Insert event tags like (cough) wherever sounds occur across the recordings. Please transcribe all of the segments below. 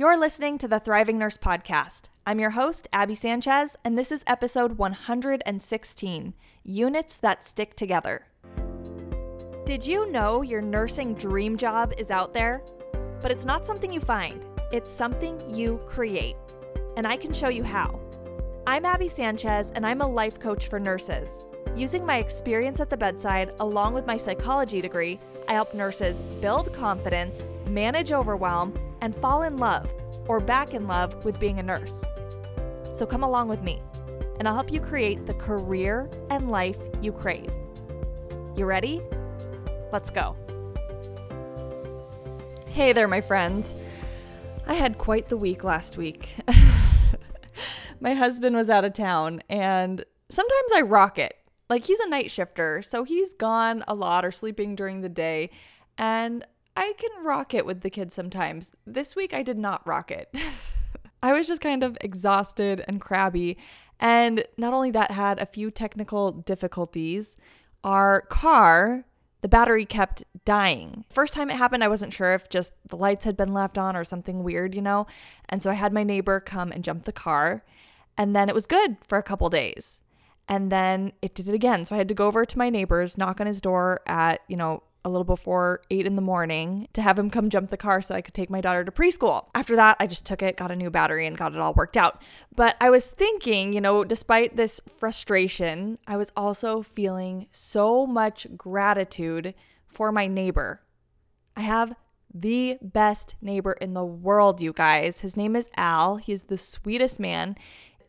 You're listening to the Thriving Nurse Podcast. I'm your host, Abby Sanchez, and this is episode 116 Units That Stick Together. Did you know your nursing dream job is out there? But it's not something you find, it's something you create. And I can show you how. I'm Abby Sanchez, and I'm a life coach for nurses. Using my experience at the bedside, along with my psychology degree, I help nurses build confidence, manage overwhelm, and fall in love or back in love with being a nurse. So come along with me, and I'll help you create the career and life you crave. You ready? Let's go. Hey there, my friends. I had quite the week last week. (laughs) my husband was out of town, and sometimes I rock it. Like, he's a night shifter, so he's gone a lot or sleeping during the day. And I can rock it with the kids sometimes. This week I did not rock it. (laughs) (laughs) I was just kind of exhausted and crabby. And not only that, had a few technical difficulties. Our car, the battery kept dying. First time it happened, I wasn't sure if just the lights had been left on or something weird, you know? And so I had my neighbor come and jump the car. And then it was good for a couple days. And then it did it again. So I had to go over to my neighbor's, knock on his door at, you know, a little before eight in the morning to have him come jump the car so I could take my daughter to preschool. After that, I just took it, got a new battery, and got it all worked out. But I was thinking, you know, despite this frustration, I was also feeling so much gratitude for my neighbor. I have the best neighbor in the world, you guys. His name is Al. He's the sweetest man.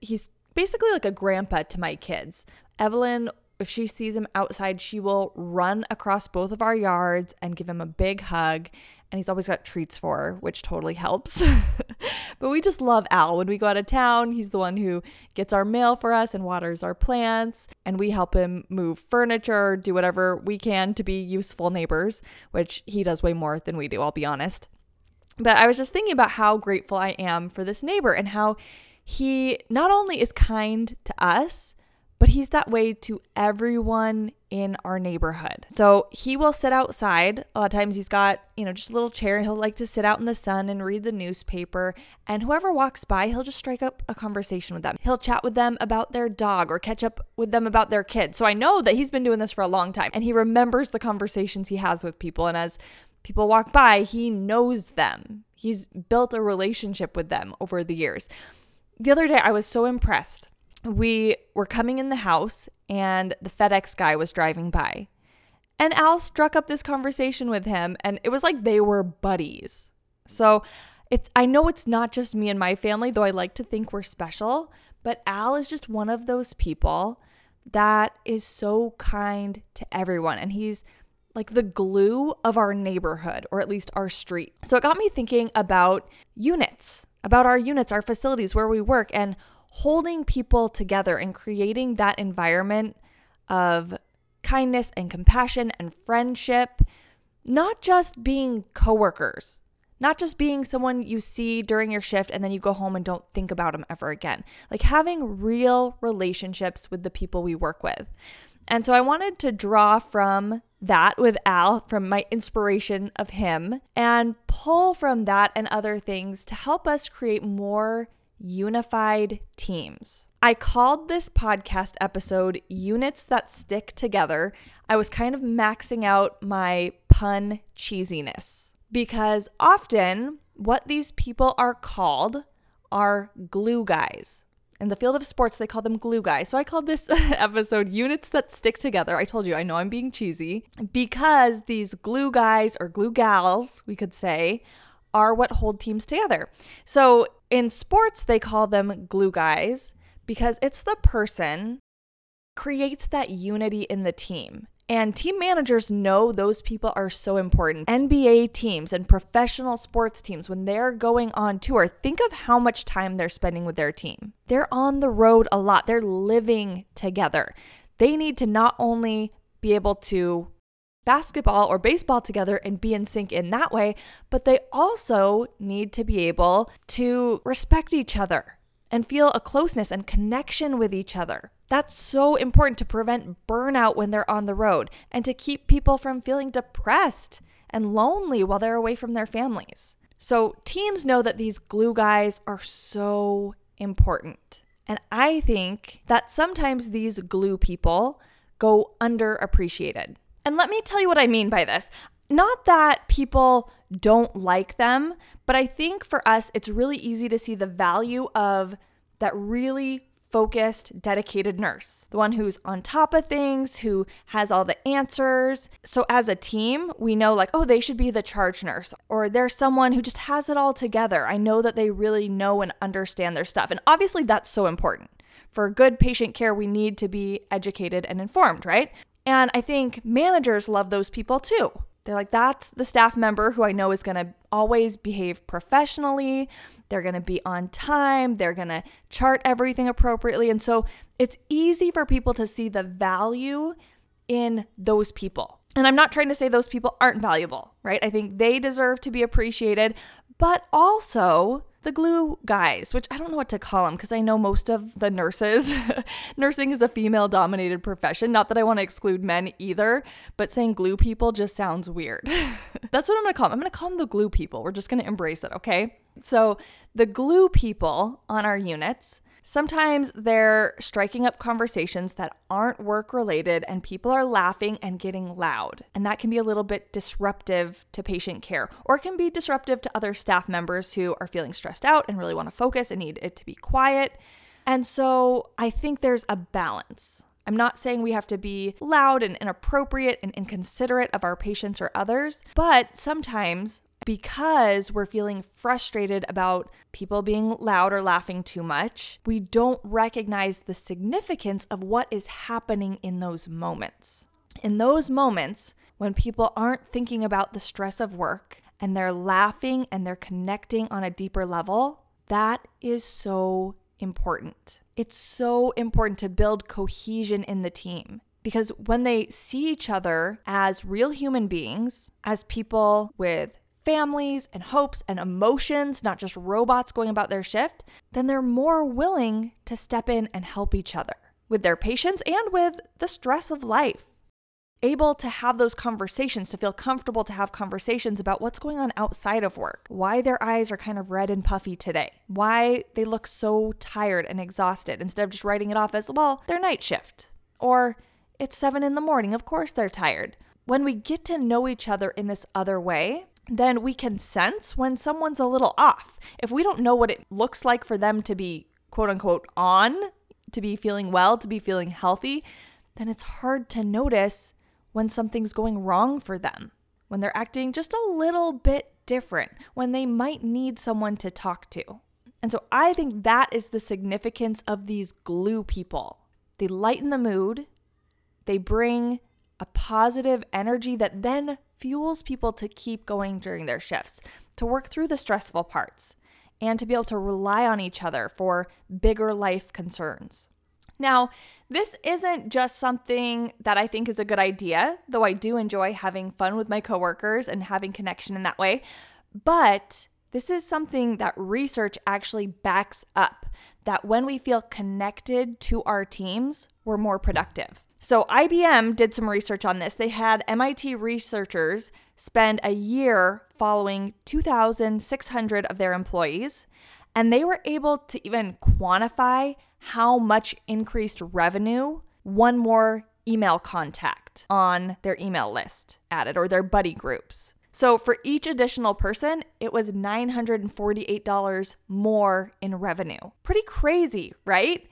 He's basically like a grandpa to my kids. Evelyn if she sees him outside, she will run across both of our yards and give him a big hug. And he's always got treats for her, which totally helps. (laughs) but we just love Al. When we go out of town, he's the one who gets our mail for us and waters our plants. And we help him move furniture, do whatever we can to be useful neighbors, which he does way more than we do, I'll be honest. But I was just thinking about how grateful I am for this neighbor and how he not only is kind to us, but he's that way to everyone in our neighborhood. So he will sit outside. A lot of times he's got, you know, just a little chair. and He'll like to sit out in the sun and read the newspaper. And whoever walks by, he'll just strike up a conversation with them. He'll chat with them about their dog or catch up with them about their kid. So I know that he's been doing this for a long time and he remembers the conversations he has with people. And as people walk by, he knows them. He's built a relationship with them over the years. The other day, I was so impressed we were coming in the house and the FedEx guy was driving by. And Al struck up this conversation with him and it was like they were buddies. So it's I know it's not just me and my family, though I like to think we're special, but Al is just one of those people that is so kind to everyone and he's like the glue of our neighborhood or at least our street. So it got me thinking about units, about our units, our facilities where we work and holding people together and creating that environment of kindness and compassion and friendship, not just being coworkers, not just being someone you see during your shift and then you go home and don't think about them ever again. Like having real relationships with the people we work with. And so I wanted to draw from that with Al, from my inspiration of him, and pull from that and other things to help us create more unified teams. I called this podcast episode Units That Stick Together. I was kind of maxing out my pun cheesiness because often what these people are called are glue guys. In the field of sports, they call them glue guys. So I called this (laughs) episode Units That Stick Together. I told you, I know I'm being cheesy because these glue guys or glue gals, we could say, are what hold teams together. So in sports, they call them glue guys because it's the person creates that unity in the team. And team managers know those people are so important. NBA teams and professional sports teams, when they're going on tour, think of how much time they're spending with their team. They're on the road a lot, they're living together. They need to not only be able to basketball or baseball together and be in sync in that way, but they also need to be able to respect each other and feel a closeness and connection with each other. That's so important to prevent burnout when they're on the road and to keep people from feeling depressed and lonely while they're away from their families. So teams know that these glue guys are so important. And I think that sometimes these glue people go underappreciated. And let me tell you what I mean by this. Not that people don't like them, but I think for us, it's really easy to see the value of that really focused, dedicated nurse, the one who's on top of things, who has all the answers. So, as a team, we know, like, oh, they should be the charge nurse, or there's someone who just has it all together. I know that they really know and understand their stuff. And obviously, that's so important. For good patient care, we need to be educated and informed, right? And I think managers love those people too. They're like, that's the staff member who I know is going to always behave professionally. They're going to be on time. They're going to chart everything appropriately. And so it's easy for people to see the value in those people. And I'm not trying to say those people aren't valuable, right? I think they deserve to be appreciated, but also the glue guys, which I don't know what to call them because I know most of the nurses. (laughs) Nursing is a female dominated profession. Not that I want to exclude men either, but saying glue people just sounds weird. (laughs) That's what I'm going to call them. I'm going to call them the glue people. We're just going to embrace it, okay? So, the glue people on our units Sometimes they're striking up conversations that aren't work related and people are laughing and getting loud. And that can be a little bit disruptive to patient care or can be disruptive to other staff members who are feeling stressed out and really want to focus and need it to be quiet. And so I think there's a balance. I'm not saying we have to be loud and inappropriate and inconsiderate of our patients or others, but sometimes because we're feeling frustrated about people being loud or laughing too much, we don't recognize the significance of what is happening in those moments. In those moments, when people aren't thinking about the stress of work and they're laughing and they're connecting on a deeper level, that is so important. It's so important to build cohesion in the team because when they see each other as real human beings, as people with families and hopes and emotions, not just robots going about their shift, then they're more willing to step in and help each other with their patients and with the stress of life. Able to have those conversations, to feel comfortable to have conversations about what's going on outside of work, why their eyes are kind of red and puffy today, why they look so tired and exhausted, instead of just writing it off as, well, their night shift. Or it's seven in the morning, of course they're tired. When we get to know each other in this other way, then we can sense when someone's a little off. If we don't know what it looks like for them to be quote unquote on, to be feeling well, to be feeling healthy, then it's hard to notice when something's going wrong for them, when they're acting just a little bit different, when they might need someone to talk to. And so I think that is the significance of these glue people. They lighten the mood, they bring a positive energy that then fuels people to keep going during their shifts, to work through the stressful parts, and to be able to rely on each other for bigger life concerns. Now, this isn't just something that I think is a good idea, though I do enjoy having fun with my coworkers and having connection in that way, but this is something that research actually backs up that when we feel connected to our teams, we're more productive. So, IBM did some research on this. They had MIT researchers spend a year following 2,600 of their employees, and they were able to even quantify how much increased revenue one more email contact on their email list added or their buddy groups. So for each additional person, it was $948 more in revenue. Pretty crazy, right?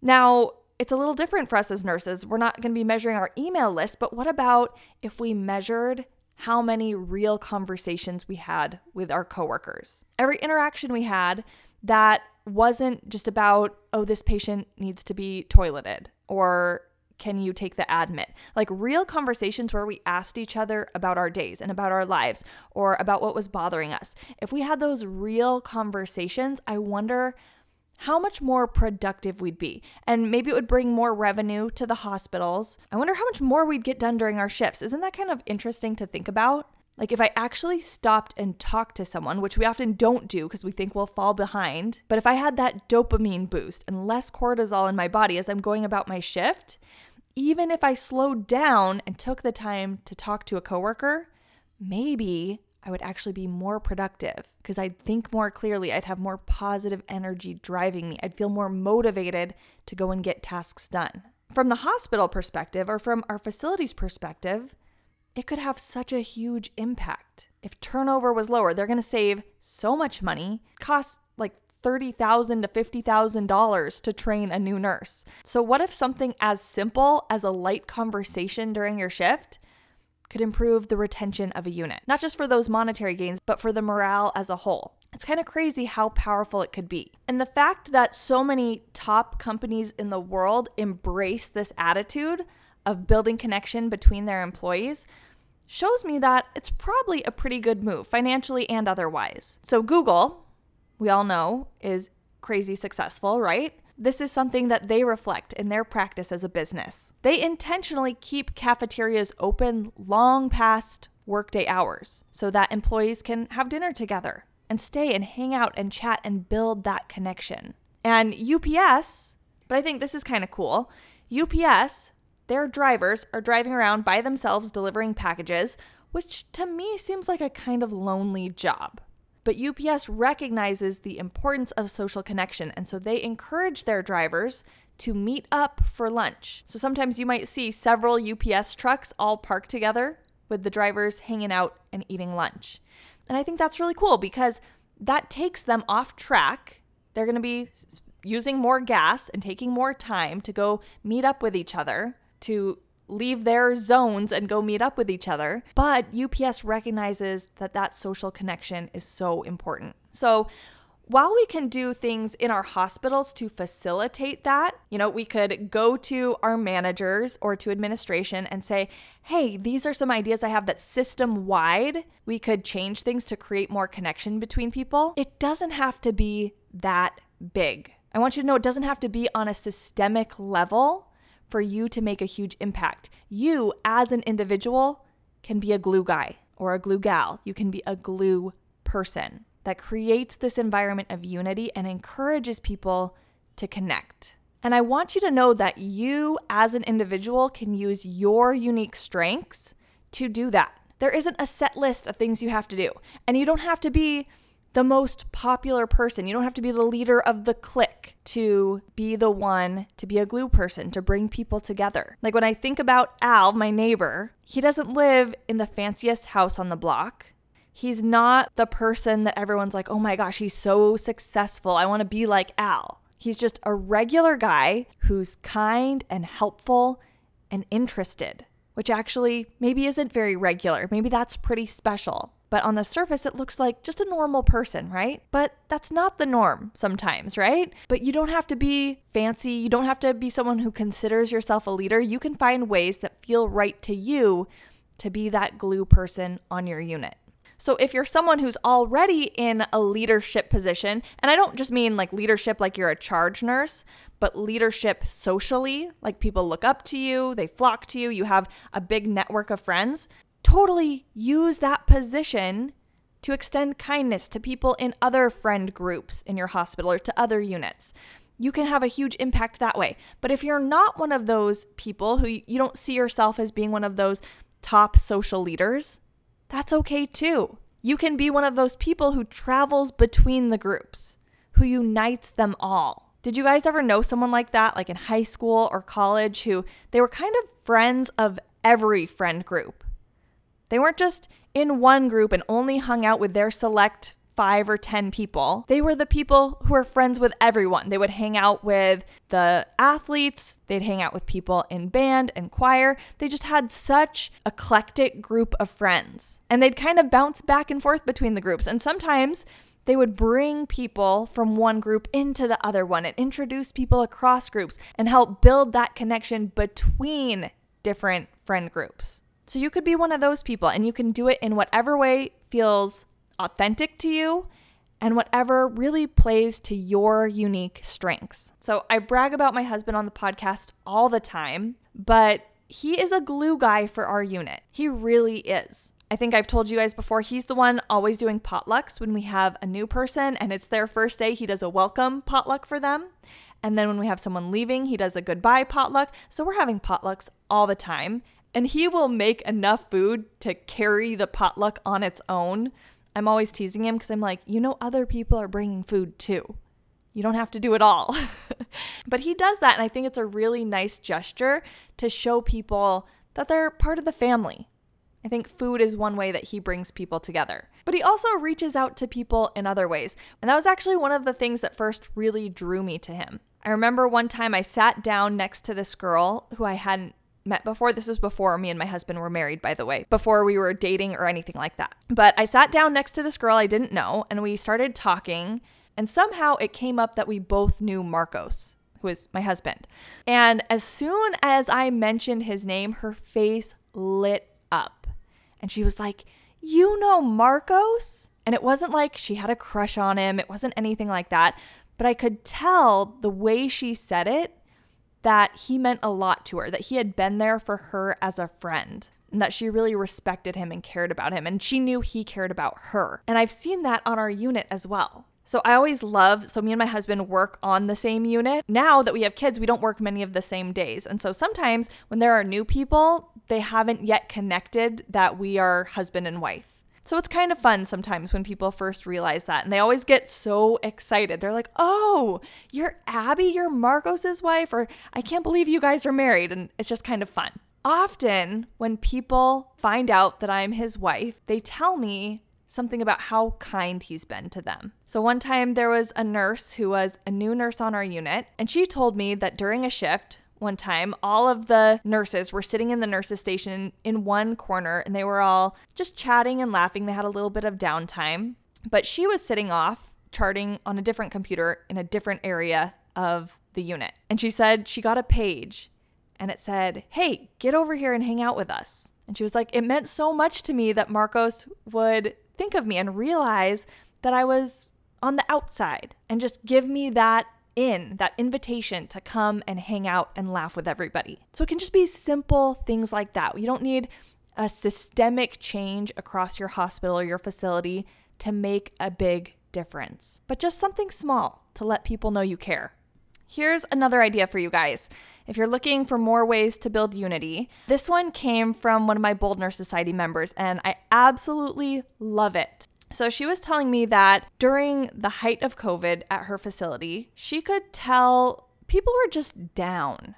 Now, it's a little different for us as nurses. We're not going to be measuring our email list, but what about if we measured how many real conversations we had with our coworkers? Every interaction we had that wasn't just about, oh, this patient needs to be toileted or can you take the admit? Like real conversations where we asked each other about our days and about our lives or about what was bothering us. If we had those real conversations, I wonder how much more productive we'd be. And maybe it would bring more revenue to the hospitals. I wonder how much more we'd get done during our shifts. Isn't that kind of interesting to think about? Like, if I actually stopped and talked to someone, which we often don't do because we think we'll fall behind, but if I had that dopamine boost and less cortisol in my body as I'm going about my shift, even if I slowed down and took the time to talk to a coworker, maybe I would actually be more productive because I'd think more clearly. I'd have more positive energy driving me. I'd feel more motivated to go and get tasks done. From the hospital perspective or from our facilities perspective, it could have such a huge impact. If turnover was lower, they're going to save so much money. Costs like 30,000 to $50,000 to train a new nurse. So what if something as simple as a light conversation during your shift could improve the retention of a unit? Not just for those monetary gains, but for the morale as a whole. It's kind of crazy how powerful it could be. And the fact that so many top companies in the world embrace this attitude of building connection between their employees shows me that it's probably a pretty good move, financially and otherwise. So, Google, we all know, is crazy successful, right? This is something that they reflect in their practice as a business. They intentionally keep cafeterias open long past workday hours so that employees can have dinner together and stay and hang out and chat and build that connection. And UPS, but I think this is kind of cool. UPS their drivers are driving around by themselves delivering packages, which to me seems like a kind of lonely job. But UPS recognizes the importance of social connection, and so they encourage their drivers to meet up for lunch. So sometimes you might see several UPS trucks all parked together with the drivers hanging out and eating lunch. And I think that's really cool because that takes them off track. They're going to be using more gas and taking more time to go meet up with each other to leave their zones and go meet up with each other. But UPS recognizes that that social connection is so important. So, while we can do things in our hospitals to facilitate that, you know, we could go to our managers or to administration and say, hey, these are some ideas I have that system wide we could change things to create more connection between people. It doesn't have to be that big. I want you to know it doesn't have to be on a systemic level for you to make a huge impact. You, as an individual, can be a glue guy or a glue gal. You can be a glue person that creates this environment of unity and encourages people to connect. And I want you to know that you, as an individual, can use your unique strengths to do that. There isn't a set list of things you have to do, and you don't have to be the most popular person. You don't have to be the leader of the clique to be the one to be a glue person, to bring people together. Like when I think about Al, my neighbor, he doesn't live in the fanciest house on the block. He's not the person that everyone's like, oh my gosh, he's so successful. I want to be like Al. He's just a regular guy who's kind and helpful and interested, which actually maybe isn't very regular. Maybe that's pretty special. But on the surface, it looks like just a normal person, right? But that's not the norm sometimes, right? But you don't have to be fancy. You don't have to be someone who considers yourself a leader. You can find ways that feel right to you to be that glue person on your unit. So if you're someone who's already in a leadership position, and I don't just mean like leadership like you're a charge nurse, but leadership socially, like people look up to you, they flock to you, you have a big network of friends, totally use that position to extend kindness to people in other friend groups in your hospital or to other units. You can have a huge impact that way. But if you're not one of those people who you don't see yourself as being one of those top social leaders, that's okay too. You can be one of those people who travels between the groups, who unites them all. Did you guys ever know someone like that, like in high school or college, who they were kind of friends of every friend group? They weren't just in one group and only hung out with their select five or 10 people. They were the people who were friends with everyone. They would hang out with the athletes, they'd hang out with people in band and choir. They just had such eclectic group of friends. And they'd kind of bounce back and forth between the groups. And sometimes they would bring people from one group into the other one and introduce people across groups and help build that connection between different friend groups. So you could be one of those people and you can do it in whatever way feels authentic to you and whatever really plays to your unique strengths. So I brag about my husband on the podcast all the time, but he is a glue guy for our unit. He really is. I think I've told you guys before, he's the one always doing potlucks when we have a new person and it's their first day. He does a welcome potluck for them. And then when we have someone leaving, he does a goodbye potluck. So we're having potlucks all the time and he will make enough food to carry the potluck on its own. I'm always teasing him because I'm like, you know, other people are bringing food too. You don't have to do it all. (laughs) but he does that. And I think it's a really nice gesture to show people that they're part of the family. I think food is one way that he brings people together. But he also reaches out to people in other ways. And that was actually one of the things that first really drew me to him. I remember one time I sat down next to this girl who I hadn't met before. This was before me and my husband were married, by the way, before we were dating or anything like that. But I sat down next to this girl I didn't know and we started talking. And somehow it came up that we both knew Marcos, who is my husband. And as soon as I mentioned his name, her face lit up. And she was like, You know Marcos? And it wasn't like she had a crush on him, it wasn't anything like that. But I could tell the way she said it that he meant a lot to her, that he had been there for her as a friend and that she really respected him and cared about him. And she knew he cared about her. And I've seen that on our unit as well. So I always love, so me and my husband work on the same unit. Now that we have kids, we don't work many of the same days. And so sometimes when there are new people, they haven't yet connected that we are husband and wife. So it's kind of fun sometimes when people first realize that. And they always get so excited. They're like, oh, you're Abby, you're Marcos's wife, or I can't believe you guys are married. And it's just kind of fun. Often, when people find out that I'm his wife, they tell me something about how kind he's been to them. So, one time there was a nurse who was a new nurse on our unit, and she told me that during a shift, one time, all of the nurses were sitting in the nurses' station in one corner and they were all just chatting and laughing. They had a little bit of downtime, but she was sitting off charting on a different computer in a different area of the unit. And she said she got a page and it said, Hey, get over here and hang out with us. And she was like, It meant so much to me that Marcos would think of me and realize that I was on the outside and just give me that in, that invitation to come and hang out and laugh with everybody. So it can just be simple things like that. You don't need a systemic change across your hospital or your facility to make a big difference, but just something small to let people know you care. Here's another idea for you guys. If you're looking for more ways to build unity, this one came from one of my Bold Nurse Society members, and I absolutely love it. So she was telling me that during the height of COVID at her facility, she could tell people were just down,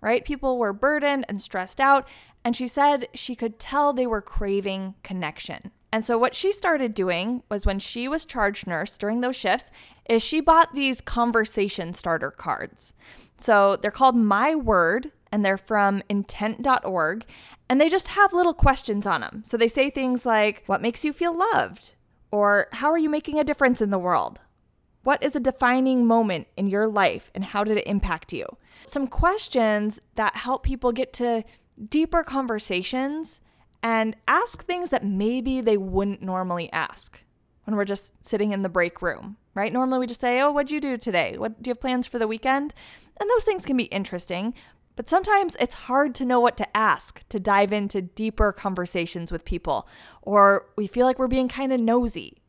right? People were burdened and stressed out. And she said she could tell they were craving connection. And so what she started doing was when she was charge nurse during those shifts is she bought these conversation starter cards. So they're called My Word and they're from intent.org and they just have little questions on them. So they say things like what makes you feel loved? Or how are you making a difference in the world? What is a defining moment in your life and how did it impact you? Some questions that help people get to deeper conversations and ask things that maybe they wouldn't normally ask when we're just sitting in the break room, right? Normally we just say, Oh, what'd you do today? What do you have plans for the weekend? And those things can be interesting, but sometimes it's hard to know what to ask to dive into deeper conversations with people, or we feel like we're being kind of nosy.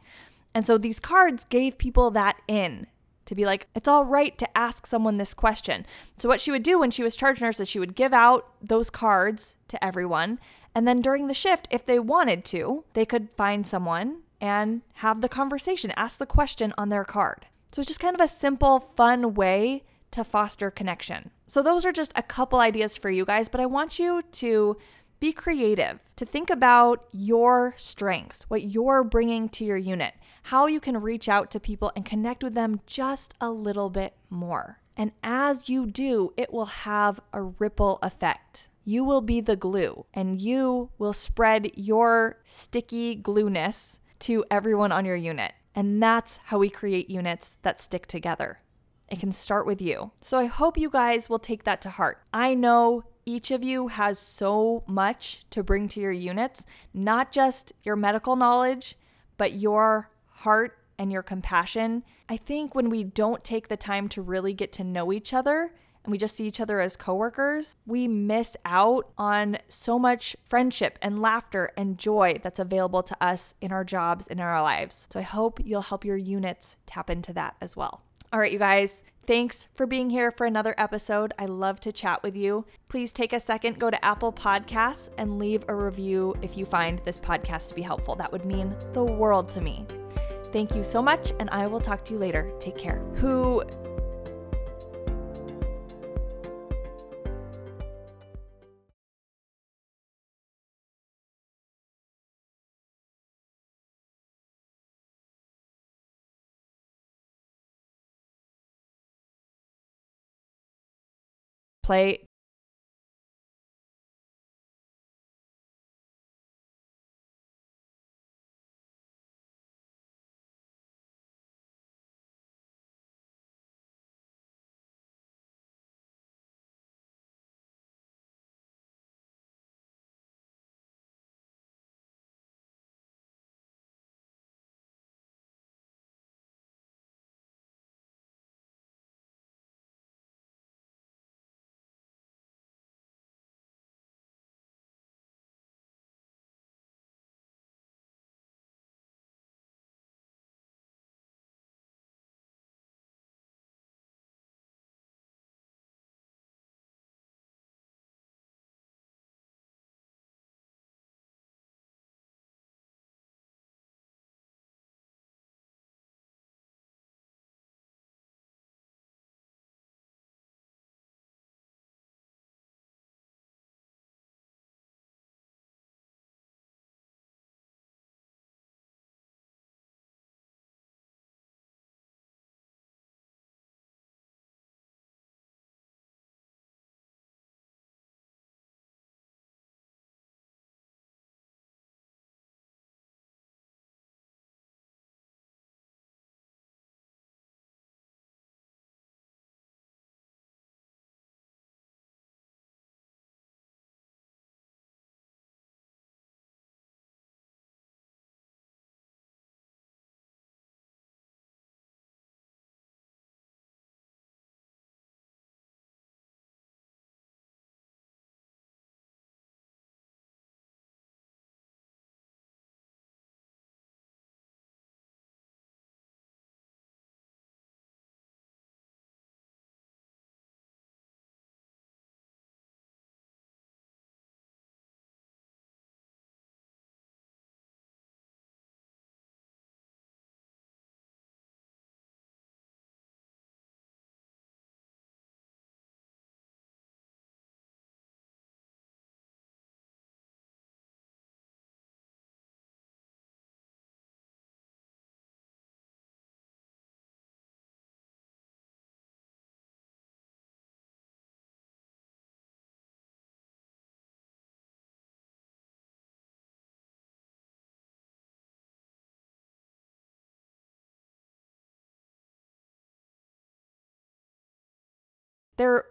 And so these cards gave people that in to be like, it's all right to ask someone this question. So, what she would do when she was charge nurse is she would give out those cards to everyone. And then during the shift, if they wanted to, they could find someone and have the conversation, ask the question on their card. So, it's just kind of a simple, fun way to foster connection. So, those are just a couple ideas for you guys, but I want you to be creative, to think about your strengths, what you're bringing to your unit, how you can reach out to people and connect with them just a little bit more. And as you do, it will have a ripple effect. You will be the glue and you will spread your sticky glueness to everyone on your unit. And that's how we create units that stick together. It can start with you. So I hope you guys will take that to heart. I know each of you has so much to bring to your units, not just your medical knowledge, but your heart and your compassion. I think when we don't take the time to really get to know each other, and we just see each other as coworkers, we miss out on so much friendship and laughter and joy that's available to us in our jobs and in our lives. So I hope you'll help your units tap into that as well. All right, you guys, thanks for being here for another episode. I love to chat with you. Please take a second, go to Apple Podcasts, and leave a review if you find this podcast to be helpful. That would mean the world to me. Thank you so much, and I will talk to you later. Take care. Who play there